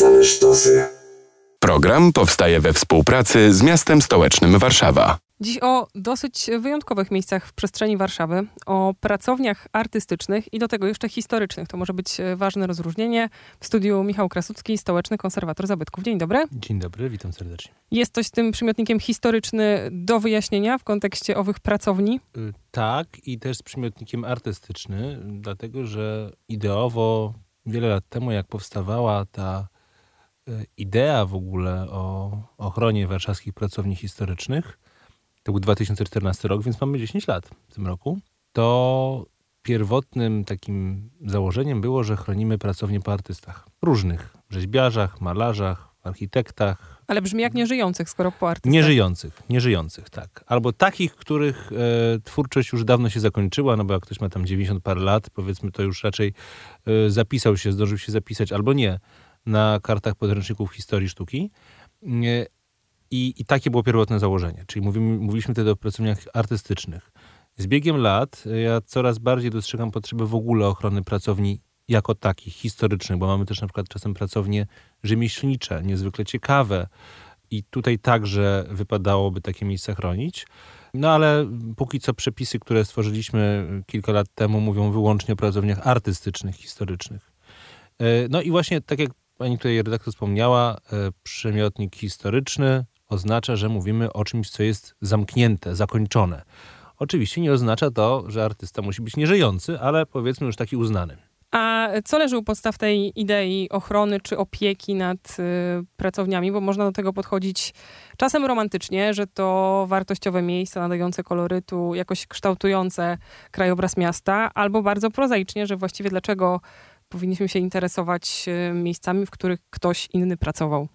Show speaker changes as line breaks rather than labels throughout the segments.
same sztosy.
Program powstaje we współpracy z miastem stołecznym Warszawa.
Dziś o dosyć wyjątkowych miejscach w przestrzeni Warszawy, o pracowniach artystycznych i do tego jeszcze historycznych. To może być e, ważne rozróżnienie. W studiu Michał Krasucki, stołeczny konserwator zabytków. Dzień dobry.
Dzień dobry, witam serdecznie.
Jest coś z tym przymiotnikiem historyczny do wyjaśnienia w kontekście owych pracowni?
Y, Tak, i też z przymiotnikiem artystyczny, dlatego że ideowo wiele lat temu, jak powstawała ta idea w ogóle o ochronie warszawskich pracowni historycznych, to był 2014 rok, więc mamy 10 lat w tym roku, to pierwotnym takim założeniem było, że chronimy pracownie po artystach. Różnych. Rzeźbiarzach, malarzach, architektach,
Ale brzmi jak nieżyjących, skoro po artystach.
Nieżyjących, nieżyjących, tak. Albo takich, których e, twórczość już dawno się zakończyła, no bo jak ktoś ma tam 90 parę lat, powiedzmy, to już raczej e, zapisał się, zdążył się zapisać, albo nie, na kartach podręczników historii sztuki. I, I takie było pierwotne założenie, czyli mówimy, mówiliśmy wtedy o pracowniach artystycznych. Z biegiem lat e, ja coraz bardziej dostrzegam potrzebę w ogóle ochrony pracowni jako takich, historycznych, bo mamy też na przykład czasem pracownie rzemieślnicze, niezwykle ciekawe i tutaj także wypadałoby takie miejsca chronić. No ale póki co przepisy, które stworzyliśmy kilka lat temu mówią wyłącznie o pracowniach artystycznych, historycznych. E, No i właśnie tak jak pani tutaj redaktor wspomniała, e, przymiotnik historyczny oznacza, że mówimy o czymś, co jest zamknięte, zakończone. Oczywiście nie oznacza to, że artysta musi być nieżyjący, ale powiedzmy już taki uznany.
A co leży u podstaw tej idei ochrony czy opieki nad y, pracowniami? Bo można do tego podchodzić czasem romantycznie, że to wartościowe miejsca nadające kolorytu, jakoś kształtujące krajobraz miasta, albo bardzo prozaicznie, że właściwie dlaczego powinniśmy się interesować y, miejscami, w których ktoś inny pracował.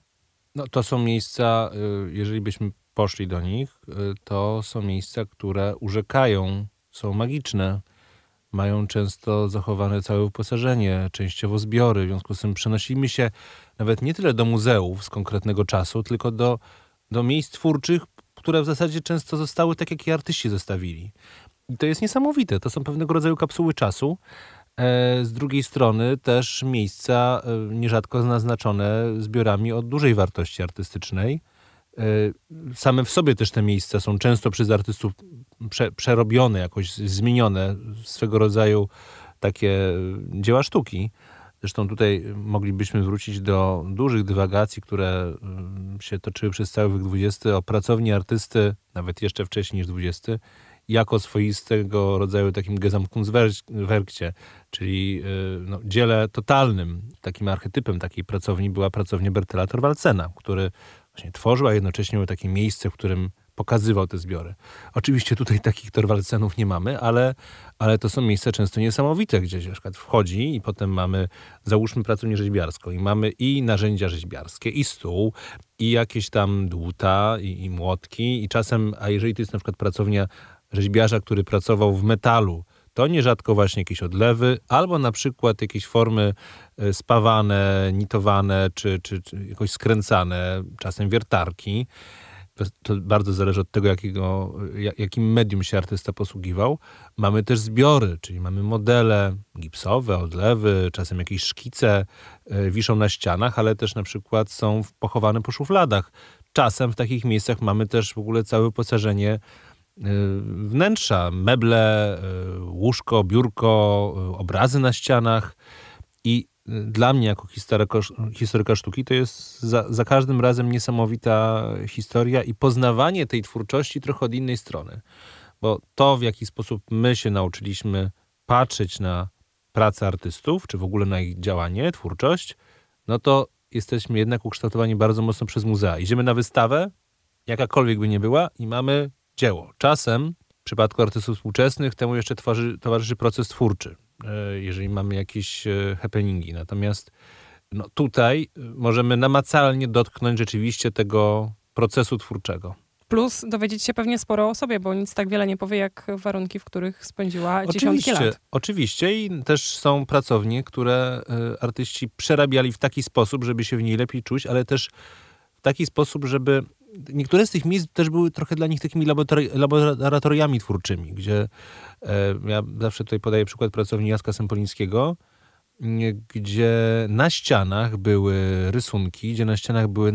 No to są miejsca, y, jeżeli byśmy poszli do nich, y, to są miejsca, które urzekają, są magiczne, mają często zachowane całe wyposażenie, częściowo zbiory, w związku z tym przenosimy się nawet nie tyle do muzeów z konkretnego czasu, tylko do, do miejsc twórczych, które w zasadzie często zostały tak, jak je artyści zostawili. I to jest niesamowite, to są pewnego rodzaju kapsuły czasu, E, Z drugiej strony też miejsca e, nierzadko naznaczone zbiorami o dużej wartości artystycznej. E, Same w sobie też te miejsca są często przez artystów prze, przerobione, jakoś zmienione, swego rodzaju takie dzieła sztuki. Zresztą tutaj moglibyśmy wrócić do dużych dywagacji, które się toczyły przez cały wiek XX o pracowni artysty, nawet jeszcze wcześniej niż XX, jako swoistego rodzaju takim Gesamtkunstwerkcie, czyli y, no, dziele totalnym. Takim archetypem takiej pracowni była pracownia Bertela Thorwaldsena, który właśnie tworzył, a jednocześnie miał takie miejsce, w którym pokazywał te zbiory. Oczywiście tutaj takich Thorwaldsenów nie mamy, ale, ale to są miejsca często niesamowite, gdzie na przykład wchodzi i potem mamy, załóżmy pracownię rzeźbiarską i mamy i narzędzia rzeźbiarskie, i stół, i jakieś tam dłuta, i, i młotki, i czasem, a jeżeli to jest na przykład pracownia rzeźbiarza, który pracował w metalu, to nierzadko właśnie jakieś odlewy, albo na przykład jakieś formy e, spawane, nitowane, czy, czy, czy jakoś skręcane, czasem wiertarki. To- bardzo zależy od tego, jakiego, ja- jakim medium się artysta posługiwał. Mamy też zbiory, czyli mamy modele gipsowe, odlewy, czasem jakieś szkice e, wiszą na ścianach, ale też na przykład są pochowane po szufladach. Czasem w takich miejscach mamy też w ogóle całe wyposażenie wnętrza, meble, y, łóżko, biurko, y, obrazy na ścianach. I y, dla mnie, jako historyka, historyka sztuki, to jest za, za każdym razem niesamowita historia i poznawanie tej twórczości trochę od innej strony. Bo to, w jaki sposób my się nauczyliśmy patrzeć na pracę artystów, czy w ogóle na ich działanie, twórczość, no to jesteśmy jednak ukształtowani bardzo mocno przez muzea. Idziemy na wystawę, jakakolwiek by nie była, i mamy dzieło. Czasem, w przypadku artystów współczesnych, temu jeszcze towarzy, towarzyszy proces twórczy, e, jeżeli mamy jakieś e, happeningi. Natomiast no, tutaj e, możemy namacalnie dotknąć rzeczywiście tego procesu twórczego.
Plus dowiedzieć się pewnie sporo o sobie, bo nic tak wiele nie powie, jak warunki, w których spędziła dziesiątki
Oczywiście,
lat.
oczywiście i też są pracownie, które artyści przerabiali w taki sposób, żeby się w niej lepiej czuć, ale też w taki sposób, żeby niektóre z tych miejsc też były trochę dla nich takimi laboratori- laboratoriami twórczymi, gdzie e, ja zawsze tutaj podaję przykład pracowni Jacka Sempolińskiego, gdzie na ścianach były rysunki, gdzie na ścianach były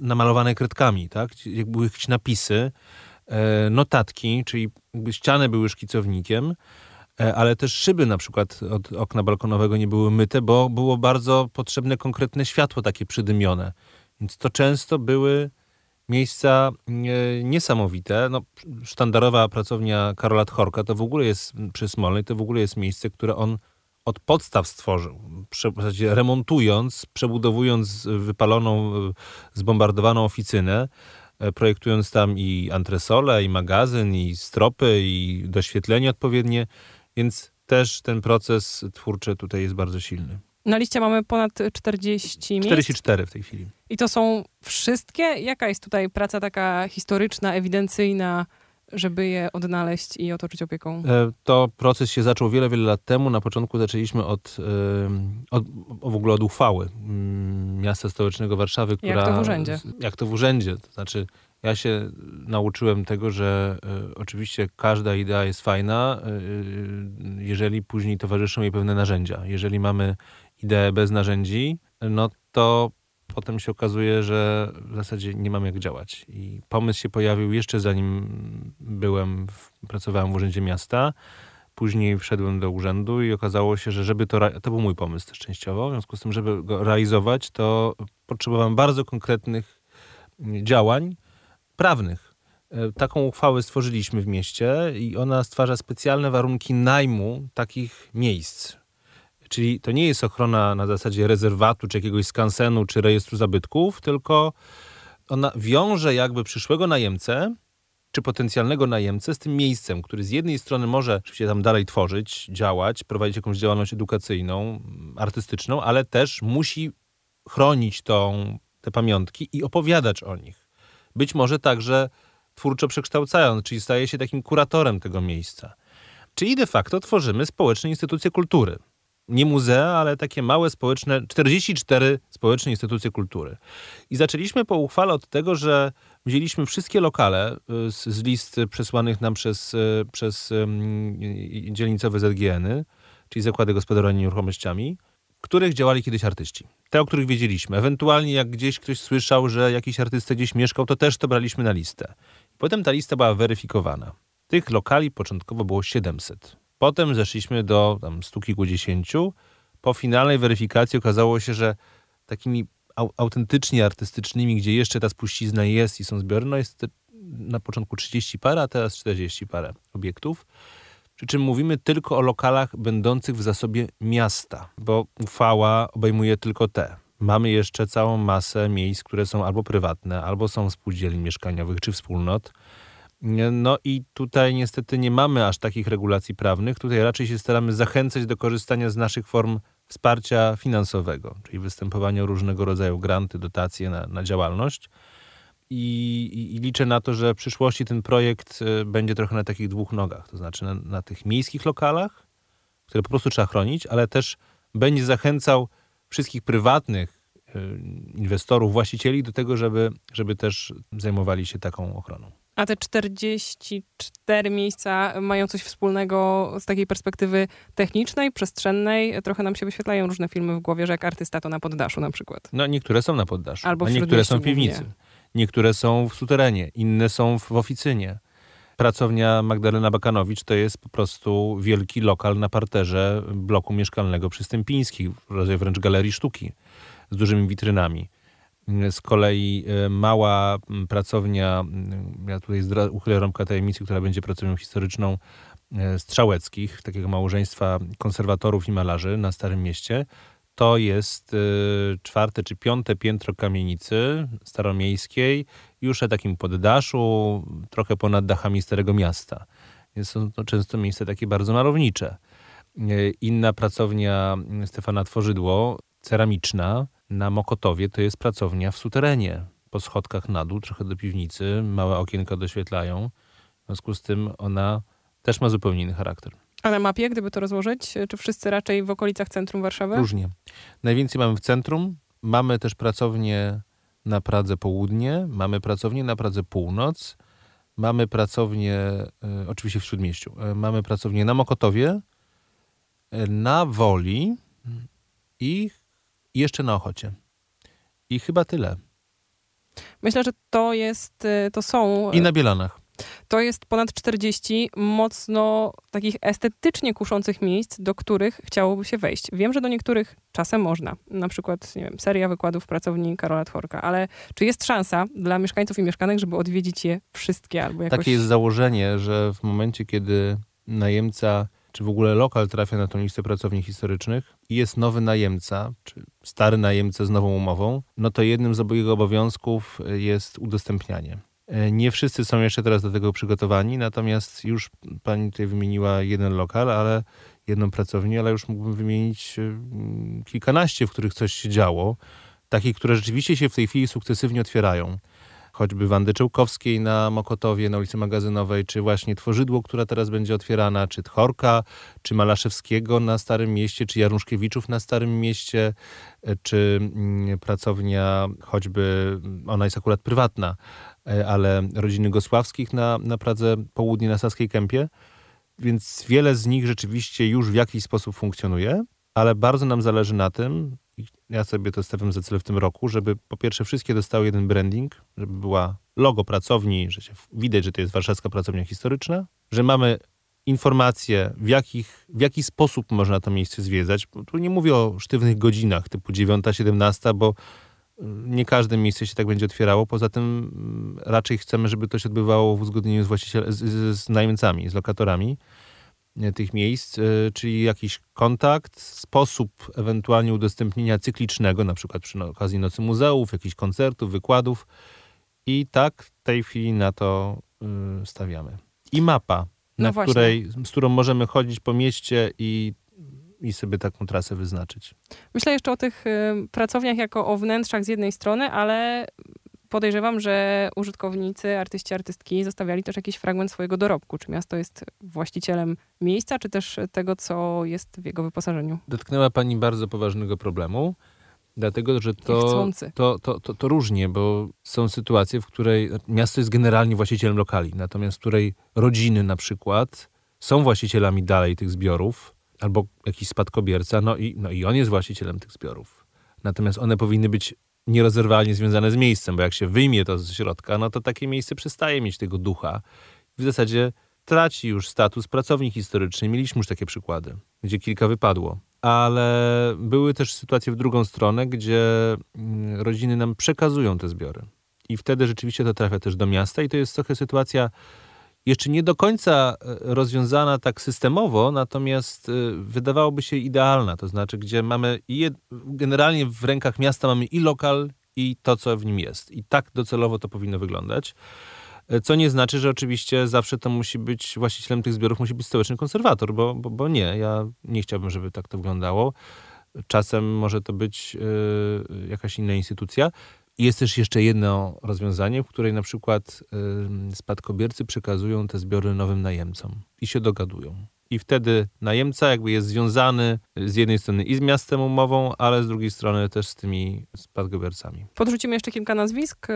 namalowane kredkami, tak? Gdzie były jakieś napisy, e, notatki, czyli ściany były szkicownikiem, e, ale też szyby na przykład od okna balkonowego nie były myte, bo było bardzo potrzebne konkretne światło takie przydymione. Więc to często były miejsca niesamowite. No, sztandarowa pracownia Karola Tchorka to w ogóle jest przy Smolnej, to w ogóle jest miejsce, które on od podstaw stworzył, remontując, przebudowując wypaloną, zbombardowaną oficynę, e, projektując tam i antresole, i magazyn, i stropy, i doświetlenie odpowiednie, więc też ten proces twórczy tutaj jest bardzo silny.
Na liście mamy ponad 40 miejsc.
44 w tej chwili.
I to są wszystkie? Jaka jest tutaj praca taka historyczna, ewidencyjna, żeby je odnaleźć i otoczyć opieką?
E, to proces się zaczął wiele, wiele lat temu. Na początku zaczęliśmy od, od w ogóle od uchwały mm, miasta stołecznego Warszawy, która...
Jak to w urzędzie.
Jak to w urzędzie. To znaczy, ja się nauczyłem tego, że y, oczywiście każda idea jest fajna, y, jeżeli później towarzyszą jej pewne narzędzia. Jeżeli mamy ideę bez narzędzi, no to potem się okazuje, że w zasadzie nie mam jak działać. I pomysł się pojawił jeszcze zanim byłem, w, pracowałem w Urzędzie Miasta. Później wszedłem do urzędu i okazało się, że żeby to, to był mój pomysł też częściowo, w związku z tym, żeby go realizować, to potrzebowałem bardzo konkretnych działań prawnych. E, taką uchwałę stworzyliśmy w mieście i ona stwarza specjalne warunki najmu takich miejsc. Czyli to nie jest ochrona na zasadzie rezerwatu, czy jakiegoś skansenu, czy rejestru zabytków, tylko ona wiąże jakby przyszłego najemcę, czy potencjalnego najemcę z tym miejscem, który z jednej strony może oczywiście tam dalej tworzyć, działać, prowadzić jakąś działalność edukacyjną, artystyczną, ale też musi chronić tą, te pamiątki i opowiadać o nich. Być może także twórczo przekształcając, czyli staje się takim kuratorem tego miejsca. Czyli de facto tworzymy społeczne instytucje kultury nie muzea, ale takie małe społeczne, 44 społeczne instytucje kultury. I zaczęliśmy po uchwale od tego, że wzięliśmy wszystkie lokale y, z, z list przesłanych nam przez, y, przez um, dzielnicowe ZGN-y, czyli Zakłady Gospodarowania Nieruchomościami, w których działali kiedyś artyści. Te, o których wiedzieliśmy. Ewentualnie jak gdzieś ktoś słyszał, że jakiś artysta gdzieś mieszkał, to też to braliśmy na listę. Potem ta lista była weryfikowana. Tych lokali początkowo było 700. Potem zeszliśmy do tam stu kilkudziesięciu. Po finalnej weryfikacji okazało się, że takimi au autentycznie artystycznymi, gdzie jeszcze ta spuścizna jest i są zbiory, no jest na początku 30 parę, a teraz 40 parę obiektów. Przy czym mówimy tylko o lokalach będących w zasobie miasta, bo uchwała obejmuje tylko te. Mamy jeszcze całą masę miejsc, które są albo prywatne, albo są spółdzielni mieszkaniowych czy wspólnot, no i tutaj niestety nie mamy aż takich regulacji prawnych. Tutaj raczej się staramy zachęcać do korzystania z naszych form wsparcia finansowego, czyli występowania o różnego rodzaju granty, dotacje na, na działalność. I, i, I, liczę na to, że w przyszłości ten projekt y, będzie trochę na takich dwóch nogach, to znaczy na, na tych miejskich lokalach, które po prostu trzeba chronić, ale też będzie zachęcał wszystkich prywatnych y, inwestorów, właścicieli do tego, żeby, żeby też zajmowali się taką ochroną.
A te 44 miejsca mają coś wspólnego z takiej perspektywy technicznej, przestrzennej. Trochę nam się wyświetlają różne filmy w głowie, że jak artysta to na poddaszu na przykład.
No niektóre są na poddaszu,
Albo
a niektóre są w piwnicy. Głównie. Niektóre są w suterenie, inne są w oficynie. Pracownia Magdalena Bakanowicz to jest po prostu wielki lokal na parterze bloku mieszkalnego przy Stępińskich, w rodzaju wręcz galerii sztuki z dużymi witrynami. Z kolei e, mała pracownia, ja tutaj uchylę rąbka tajemnicy, która będzie pracownią historyczną e, Strzałeckich, takiego małżeństwa konserwatorów i malarzy na Starym Mieście. To jest e, czwarte czy piąte piętro kamienicy staromiejskiej, już na takim poddaszu, trochę ponad dachami Starego Miasta. Więc są to często miejsca takie bardzo malownicze. Inna pracownia Stefana Tworzydło, ceramiczna, na Mokotowie to jest pracownia w suterenie. Po schodkach na dół, trochę do piwnicy, małe okienka doświetlają. W związku z tym ona też ma zupełnie inny charakter.
A na mapie, gdyby to rozłożyć, czy wszyscy raczej w okolicach centrum Warszawy?
Różnie. Najwięcej mamy w centrum. Mamy też pracownię na Pradze Południe, mamy pracownię na Pradze Północ, mamy pracownię, e, oczywiście w Śródmieściu, e, mamy pracownię na Mokotowie, e, na Woli, I jeszcze na Ochocie. I chyba tyle.
Myślę, że to jest, y, to są...
I na Bielanach.
To jest ponad 40 mocno takich estetycznie kuszących miejsc, do których chciałoby się wejść. Wiem, że do niektórych czasem można. Na przykład, nie wiem, seria wykładów pracowni Karola Tworka. Ale czy jest szansa dla mieszkańców i mieszkanek, żeby odwiedzić je wszystkie albo jakoś...
Takie jest założenie, że w momencie, kiedy najemca czy w ogóle lokal trafia na tą listę pracowni historycznych? I jest nowy najemca, czy stary najemca z nową umową, no to jednym z jego obowiązków jest udostępnianie. E, nie wszyscy są jeszcze teraz do tego przygotowani, natomiast już pani tutaj wymieniła jeden lokal, ale jedną pracownię, ale już mógłbym wymienić e, kilkanaście, w których coś się działo, takich, które rzeczywiście się w tej chwili sukcesywnie otwierają choćby Wandy Czełkowskiej na Mokotowie, na ulicy Magazynowej, czy właśnie Tworzydło, która teraz będzie otwierana, czy Tchorka, czy Malaszewskiego na Starym Mieście, czy Jaruszkiewiczów na Starym Mieście, e, czy mm, pracownia choćby, ona jest akurat prywatna, e, ale rodziny Gosławskich na, na Pradze Południe na Saskiej Kępie. Więc wiele z nich rzeczywiście już w jakiś sposób funkcjonuje, ale bardzo nam zależy na tym, ja sobie to stawiam za cel w tym roku, żeby po pierwsze wszystkie dostały jeden branding, żeby była logo pracowni, że się widać, że to jest warszawska pracownia historyczna, że mamy informacje, w, jakich, w jaki sposób można to miejsce zwiedzać. Tu nie mówię o sztywnych godzinach typu 9-17, bo y, nie każde miejsce się tak będzie otwierało. Poza tym mm, raczej chcemy, żeby to się odbywało w uzgodnieniu z, z, z najemcami, z lokatorami. E, tych miejsc, e, czyli jakiś kontakt, sposób ewentualnie udostępnienia cyklicznego, na przykład przy okazji Nocy Muzeów, jakichś koncertów, wykładów. I tak w tej chwili na to y, stawiamy. I mapa, no na której, z którą możemy chodzić po mieście i i sobie taką trasę wyznaczyć.
Myślę jeszcze o tych y, pracowniach jako o wnętrzach z jednej strony, ale podejrzewam, że użytkownicy, artyści, artystki zostawiali też jakiś fragment swojego dorobku. Czy miasto jest właścicielem miejsca, czy też tego, co jest w jego wyposażeniu?
Dotknęła Pani bardzo poważnego problemu. Dlatego, że to, to, to, to, to różnie, bo są sytuacje, w której miasto jest generalnie właścicielem lokali, natomiast w której rodziny na przykład są właścicielami dalej tych zbiorów, albo jakiś spadkobierca, no i, no i on jest właścicielem tych zbiorów. Natomiast one powinny być nierozerwalnie związane z miejscem, bo jak się wyjmie to ze środka, no to takie miejsce przestaje mieć tego ducha. W zasadzie traci już status pracowni historycznej. Mieliśmy już takie przykłady, gdzie kilka wypadło. Ale były też sytuacje w drugą stronę, gdzie mm, rodziny nam przekazują te zbiory. I wtedy rzeczywiście to trafia też do miasta i to jest trochę sytuacja jeszcze nie do końca e, rozwiązana tak systemowo, natomiast e, wydawałoby się idealna, to znaczy, gdzie mamy generalnie w rękach miasta mamy i lokal, i to, co w nim jest. I tak docelowo to powinno wyglądać. E, co nie znaczy, że oczywiście zawsze to musi być, właścicielem tych zbiorów musi być stołeczny konserwator, bo, bo, bo nie, ja nie chciałbym, żeby tak to wyglądało. Czasem może to być y, jakaś inna instytucja. Jest też jeszcze jedno rozwiązanie, w której na przykład y, spadkobiercy przekazują te zbiory nowym najemcom i się dogadują. I wtedy najemca jakby jest związany z jednej strony i z miastem umową, ale z drugiej strony też z tymi spadkobiercami.
Podrzucimy jeszcze kilka nazwisk y,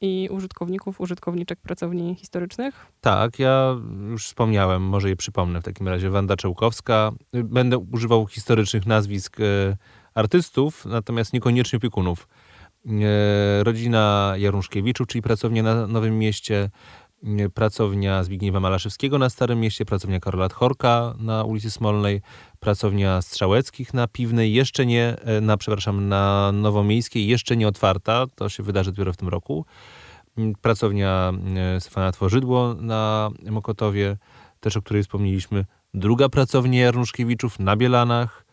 i użytkowników, użytkowniczek pracowni historycznych.
Tak, ja już wspomniałem, może je przypomnę w takim razie. Wanda Czełkowska. Będę używał historycznych nazwisk y, artystów, natomiast niekoniecznie opiekunów. E, rodzina Jaruszkiewiczów, czyli pracownia na Nowym Mieście, e, pracownia Zbigniewa Malaszewskiego na Starym Mieście, pracownia Karola Tchorka na ulicy Smolnej, pracownia Strzałeckich na Piwnej, jeszcze nie, e, na, przepraszam, na Nowomiejskiej, jeszcze nie otwarta, to się wydarzy dopiero w tym roku. Pracownia Stefana Tworzydło na Mokotowie, też o której wspomnieliśmy. Druga pracownia Jaruszkiewiczów na Bielanach,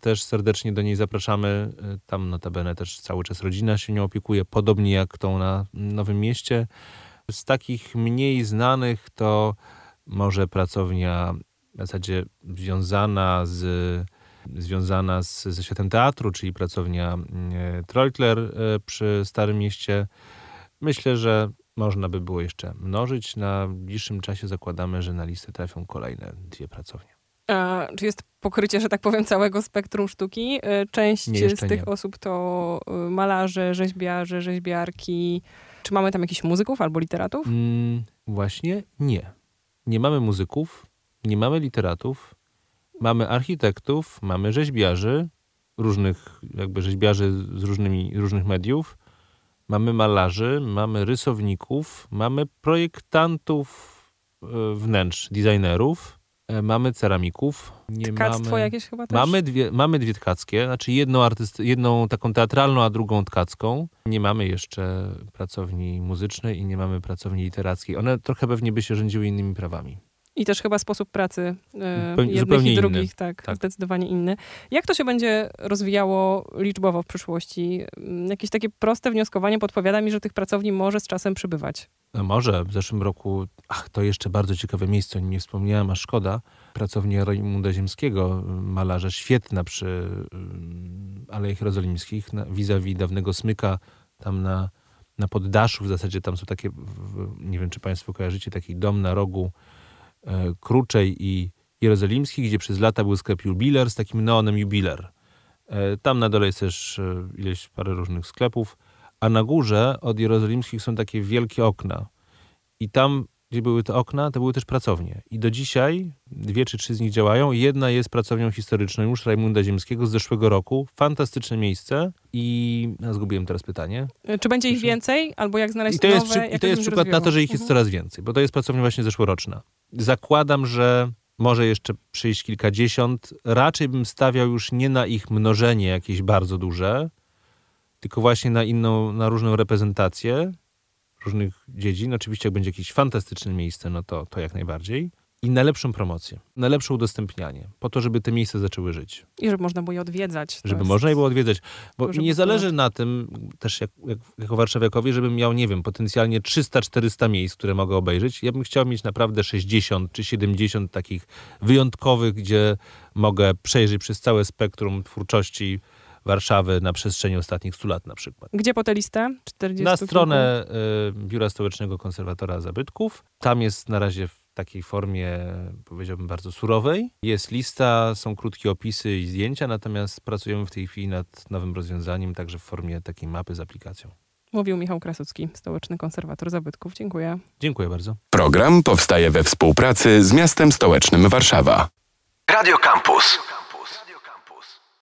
też serdecznie do niej zapraszamy. E, tam notabene też cały czas rodzina się nią opiekuje, podobnie jak tą na Nowym Mieście. Z takich mniej znanych to może pracownia w zasadzie związana z związana z, ze światem teatru, czyli pracownia e, Trollkler przy Starym Mieście. Myślę, że można by było jeszcze mnożyć. Na bliższym czasie zakładamy, że na listę trafią kolejne dwie pracownie.
A, czy jest pokrycie, że tak powiem, całego spektrum sztuki? E, część nie, z tych nie. osób to e, malarze, rzeźbiarze, rzeźbiarki. Czy mamy tam jakichś muzyków albo literatów? Mm,
właśnie nie. Nie mamy muzyków, nie mamy literatów, Mamy architektów, mamy rzeźbiarzy, różnych jakby rzeźbiarzy z różnymi, różnych mediów, mamy malarzy, mamy rysowników, mamy projektantów e, wnętrz, designerów, mamy ceramików. Nie
Tkactwo
mamy...
jakieś chyba też?
Mamy dwie, mamy dwie tkackie, znaczy jedną, artyst, jedną taką teatralną, a drugą tkacką. Nie mamy jeszcze pracowni muzycznej i nie mamy pracowni literackiej. One trochę pewnie by się rządziły innymi prawami.
I też chyba sposób pracy e, jednych i
inny.
drugich, tak,
Tak.
zdecydowanie inny. Jak to się będzie rozwijało liczbowo w przyszłości? Mm, Jakieś takie proste wnioskowanie podpowiada mi, że tych pracowni może z czasem przybywać.
No może w zeszłym roku, ach, to jeszcze bardzo ciekawe miejsce, o nim nie wspomniałem, a szkoda. Pracownia Rajmunda Ziemskiego, malarza świetna przy ym, Alejach Jerozolimskich, vis-a-vis dawnego Smyka, tam na, na poddaszu w zasadzie, tam są takie, nie wiem czy Państwo kojarzycie, taki dom na rogu Kruczej i Jerozolimskich, gdzie przez lata był sklep Jubiler z takim neonem Jubiler. E, Tam na dole jest też e, ileś parę różnych sklepów, a na górze od Jerozolimskich są takie wielkie okna. I tam, gdzie były te okna, to były też pracownie. I do dzisiaj dwie czy trzy z nich działają. Jedna jest pracownią historyczną już Rajmunda Ziemskiego z zeszłego roku. Fantastyczne miejsce. I ja zgubiłem teraz pytanie.
E, Czy będzie ich więcej? Albo jak znaleźć
I to jest,
nowe?
przy, i to jest przykład na to, że ich jest
Mhm.
coraz więcej, bo to jest pracownia właśnie zeszłoroczna. Zakładam, że może jeszcze przyjść kilkadziesiąt. Raczej bym stawiał już nie na ich mnożenie jakieś bardzo duże, tylko właśnie na inną, na różną reprezentację różnych dziedzin. Oczywiście jak będzie jakieś fantastyczne miejsce, no to, to jak najbardziej. I na lepszą promocję, na lepsze udostępnianie, po to, żeby te miejsca zaczęły żyć
I żeby można było je odwiedzać.
Żeby
jest-
można je było odwiedzać. Bo mi nie zależy na tym, też jak, jak, jako warszawiakowi, żebym miał, nie wiem, potencjalnie 300-400 miejsc, które mogę obejrzeć. Ja bym chciał mieć naprawdę 60 czy 70 takich wyjątkowych, gdzie mogę przejrzeć przez całe spektrum twórczości Warszawy na przestrzeni ostatnich 100 lat na przykład.
Gdzie po tę listę? 40
Na stronę y, Biura Stołecznego Konserwatora Zabytków. Tam jest na razie w takiej formie, powiedziałbym, bardzo surowej. Jest lista, są krótkie opisy i zdjęcia, natomiast pracujemy w tej chwili nad nowym rozwiązaniem, także w formie takiej mapy z aplikacją.
Mówił Michał Krasucki, stołeczny konserwator zabytków. Dziękuję.
Dziękuję bardzo.
Program powstaje we współpracy z miastem stołecznym Warszawa.
Radio Campus.